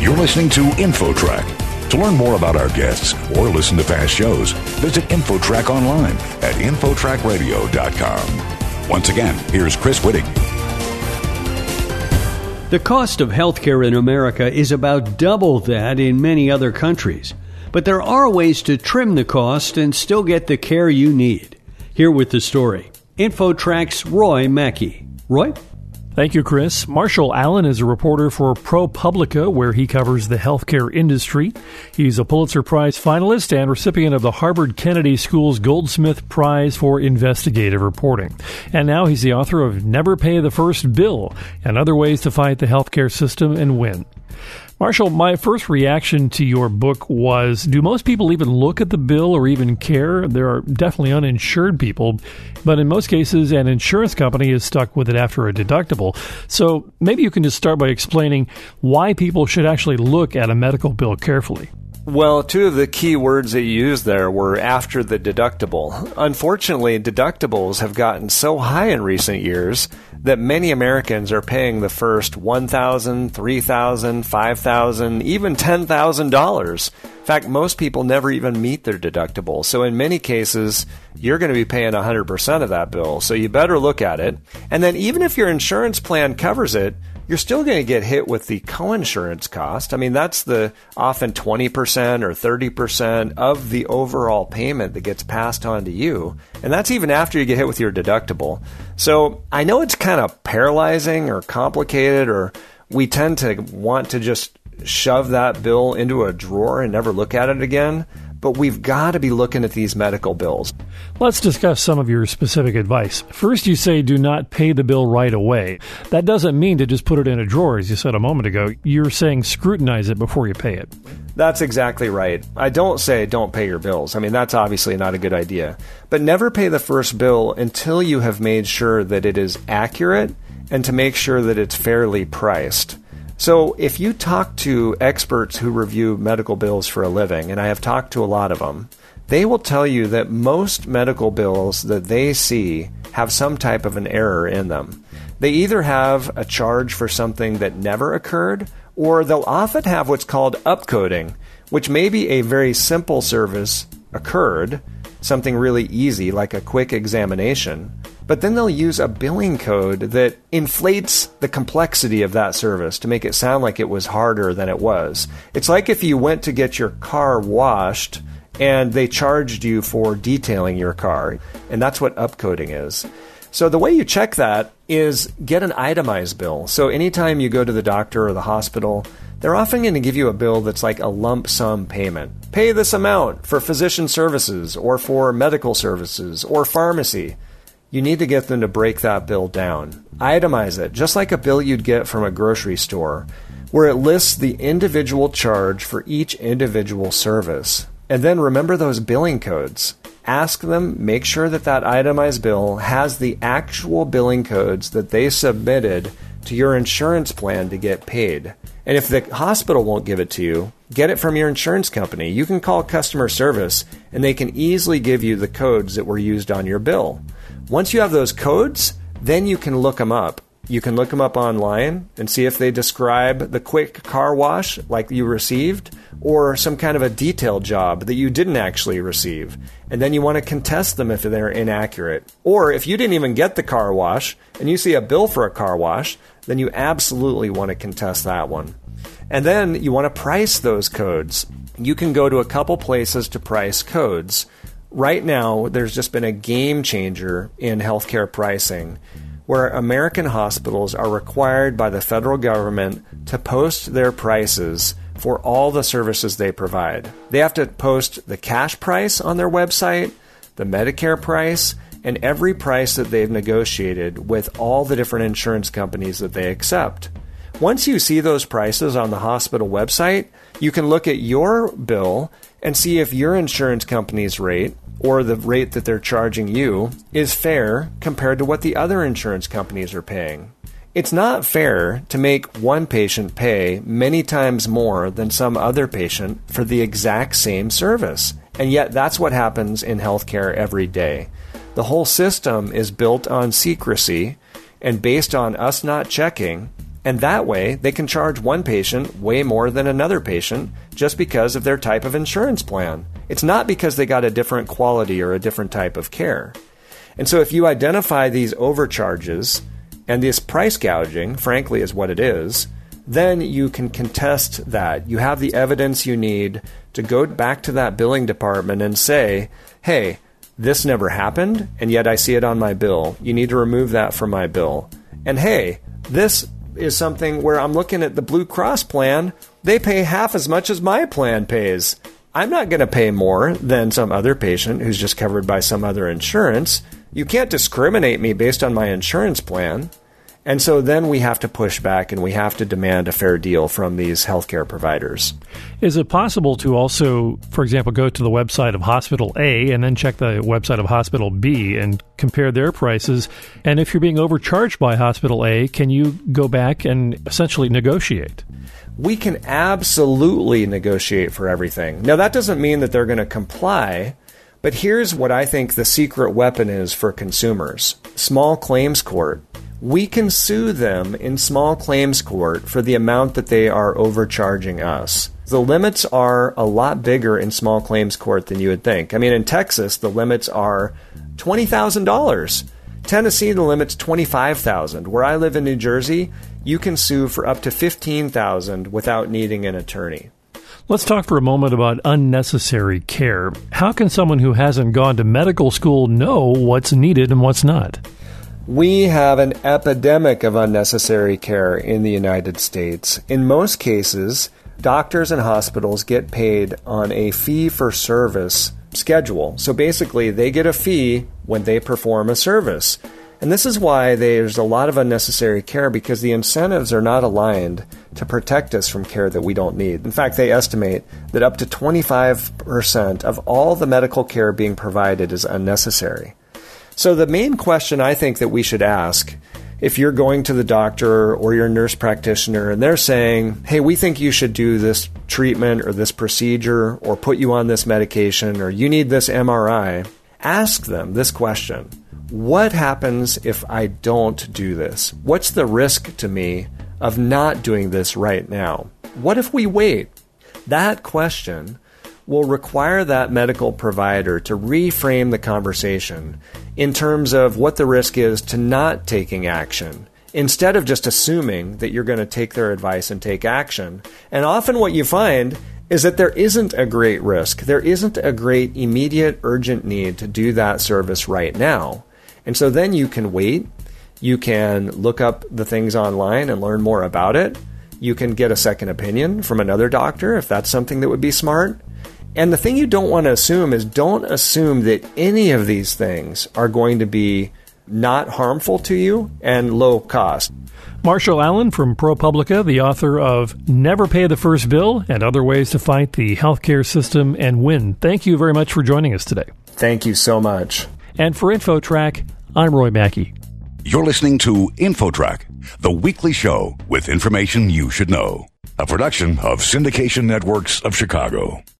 You're listening to InfoTrack. To learn more about our guests or listen to past shows, visit InfoTrack online at InfoTrackRadio.com. Once again, here's Chris Whitting. The cost of healthcare in America is about double that in many other countries. But there are ways to trim the cost and still get the care you need. Here with the story InfoTrack's Roy Mackey. Roy? Thank you, Chris. Marshall Allen is a reporter for ProPublica, where he covers the healthcare industry. He's a Pulitzer Prize finalist and recipient of the Harvard Kennedy School's Goldsmith Prize for Investigative Reporting. And now he's the author of Never Pay the First Bill and Other Ways to Fight the Healthcare System and Win. Marshall, my first reaction to your book was do most people even look at the bill or even care? There are definitely uninsured people, but in most cases, an insurance company is stuck with it after a deductible. So maybe you can just start by explaining why people should actually look at a medical bill carefully. Well, two of the key words that you used there were after the deductible. Unfortunately, deductibles have gotten so high in recent years that many Americans are paying the first $1,000, $3,000, $5,000, even $10,000. In fact, most people never even meet their deductible. So in many cases, you're going to be paying 100% of that bill. So you better look at it. And then even if your insurance plan covers it, you're still going to get hit with the coinsurance cost. I mean, that's the often 20% or 30% of the overall payment that gets passed on to you. And that's even after you get hit with your deductible. So I know it's kind of paralyzing or complicated, or we tend to want to just shove that bill into a drawer and never look at it again but we've got to be looking at these medical bills. Let's discuss some of your specific advice. First, you say do not pay the bill right away. That doesn't mean to just put it in a drawer, as you said a moment ago. You're saying scrutinize it before you pay it. That's exactly right. I don't say don't pay your bills. I mean, that's obviously not a good idea. But never pay the first bill until you have made sure that it is accurate and to make sure that it's fairly priced. So, if you talk to experts who review medical bills for a living, and I have talked to a lot of them, they will tell you that most medical bills that they see have some type of an error in them. They either have a charge for something that never occurred, or they'll often have what's called upcoding, which may be a very simple service occurred, something really easy like a quick examination, but then they'll use a billing code that inflates the complexity of that service to make it sound like it was harder than it was. It's like if you went to get your car washed and they charged you for detailing your car, and that's what upcoding is. So the way you check that is get an itemized bill. So anytime you go to the doctor or the hospital, they're often going to give you a bill that's like a lump sum payment. Pay this amount for physician services or for medical services or pharmacy you need to get them to break that bill down. Itemize it, just like a bill you'd get from a grocery store, where it lists the individual charge for each individual service. And then remember those billing codes. Ask them, make sure that that itemized bill has the actual billing codes that they submitted to your insurance plan to get paid. And if the hospital won't give it to you, get it from your insurance company. You can call customer service and they can easily give you the codes that were used on your bill. Once you have those codes, then you can look them up. You can look them up online and see if they describe the quick car wash like you received or some kind of a detailed job that you didn't actually receive. And then you want to contest them if they're inaccurate. Or if you didn't even get the car wash and you see a bill for a car wash, then you absolutely want to contest that one. And then you want to price those codes. You can go to a couple places to price codes right now, there's just been a game changer in healthcare pricing where American hospitals are required by the federal government to post their prices for all the services they provide. They have to post the cash price on their website, the Medicare price, and every price that they've negotiated with all the different insurance companies that they accept. Once you see those prices on the hospital website, you can look at your bill and see if your insurance company's rate or the rate that they're charging you is fair compared to what the other insurance companies are paying. It's not fair to make one patient pay many times more than some other patient for the exact same service. And yet, that's what happens in healthcare every day. The whole system is built on secrecy and based on us not checking And that way, they can charge one patient way more than another patient just because of their type of insurance plan. It's not because they got a different quality or a different type of care. And so, if you identify these overcharges and this price gouging, frankly, is what it is, then you can contest that. You have the evidence you need to go back to that billing department and say, hey, this never happened, and yet I see it on my bill. You need to remove that from my bill. And hey, this is something where I'm looking at the Blue Cross plan. They pay half as much as my plan pays. I'm not going to pay more than some other patient who's just covered by some other insurance. You can't discriminate me based on my insurance plan. And so then we have to push back and we have to demand a fair deal from these healthcare providers. Is it possible to also, for example, go to the website of Hospital A and then check the website of Hospital B and compare their prices? And if you're being overcharged by Hospital A, can you go back and essentially negotiate? We can absolutely negotiate for everything. Now, that doesn't mean that they're going to comply. But here's what I think the secret weapon is for consumers small claims court we can sue them in small claims court for the amount that they are overcharging us. The limits are a lot bigger in small claims court than you would think. I mean, in Texas, the limits are $20,000. Tennessee, the limit's 25,000. Where I live in New Jersey, you can sue for up to 15,000 without needing an attorney. Let's talk for a moment about unnecessary care. How can someone who hasn't gone to medical school know what's needed and what's not? We have an epidemic of unnecessary care in the United States. In most cases, doctors and hospitals get paid on a fee for service schedule. So basically, they get a fee when they perform a service. And this is why there's a lot of unnecessary care because the incentives are not aligned to protect us from care that we don't need. In fact, they estimate that up to 25% of all the medical care being provided is unnecessary. So, the main question I think that we should ask if you're going to the doctor or your nurse practitioner and they're saying, hey, we think you should do this treatment or this procedure or put you on this medication or you need this MRI, ask them this question What happens if I don't do this? What's the risk to me of not doing this right now? What if we wait? That question will require that medical provider to reframe the conversation in terms of what the risk is to not taking action instead of just assuming that you're going to take their advice and take action. And often what you find is that there isn't a great risk. There isn't a great immediate urgent need to do that service right now. And so then you can wait. You can look up the things online and learn more about it. You can get a second opinion from another doctor if that's something that would be smart. And the thing you don't want to assume is don't assume that any of these things are going to be not harmful to you and low cost. Marshall Allen from ProPublica, the author of Never Pay the First Bill and Other Ways to Fight the Healthcare System and Win. Thank you very much for joining us today. Thank you so much. And for InfoTrack, I'm Roy Mackey. You're listening to InfoTrack, the weekly show with information you should know. A production of Syndication Networks of Chicago.